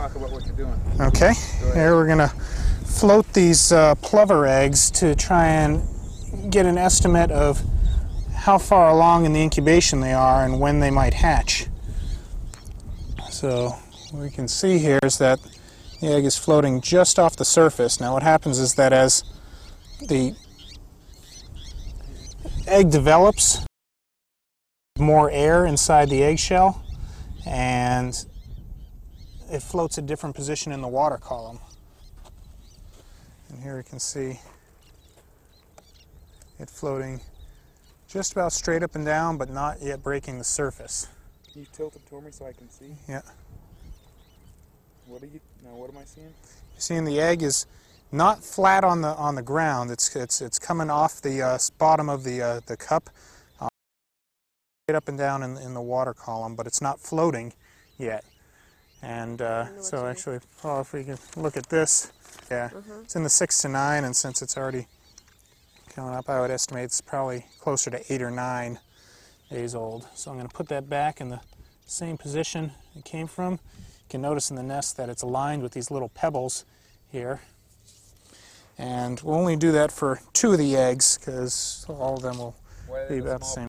talk about what you're doing. Okay, Go here we're gonna float these uh, plover eggs to try and get an estimate of how far along in the incubation they are and when they might hatch. So what we can see here is that the egg is floating just off the surface. Now what happens is that as the egg develops, more air inside the eggshell and it floats a different position in the water column. And here you can see it floating just about straight up and down, but not yet breaking the surface. Can you tilt it toward me so I can see? Yeah. What are you now? What am I seeing? You're seeing the egg is not flat on the on the ground. It's it's it's coming off the uh, bottom of the uh, the cup, uh, straight up and down in, in the water column, but it's not floating yet. And uh, know what you so actually, Paul, if we can look at this, yeah, Mm-hmm. it's in the six to nine, and since it's already coming up, I would estimate it's probably closer to eight or nine days old. So I'm going to put that back in the same position it came from. You can notice in the nest that it's aligned with these little pebbles here. And we'll only do that for two of the eggs because all of them will be about the same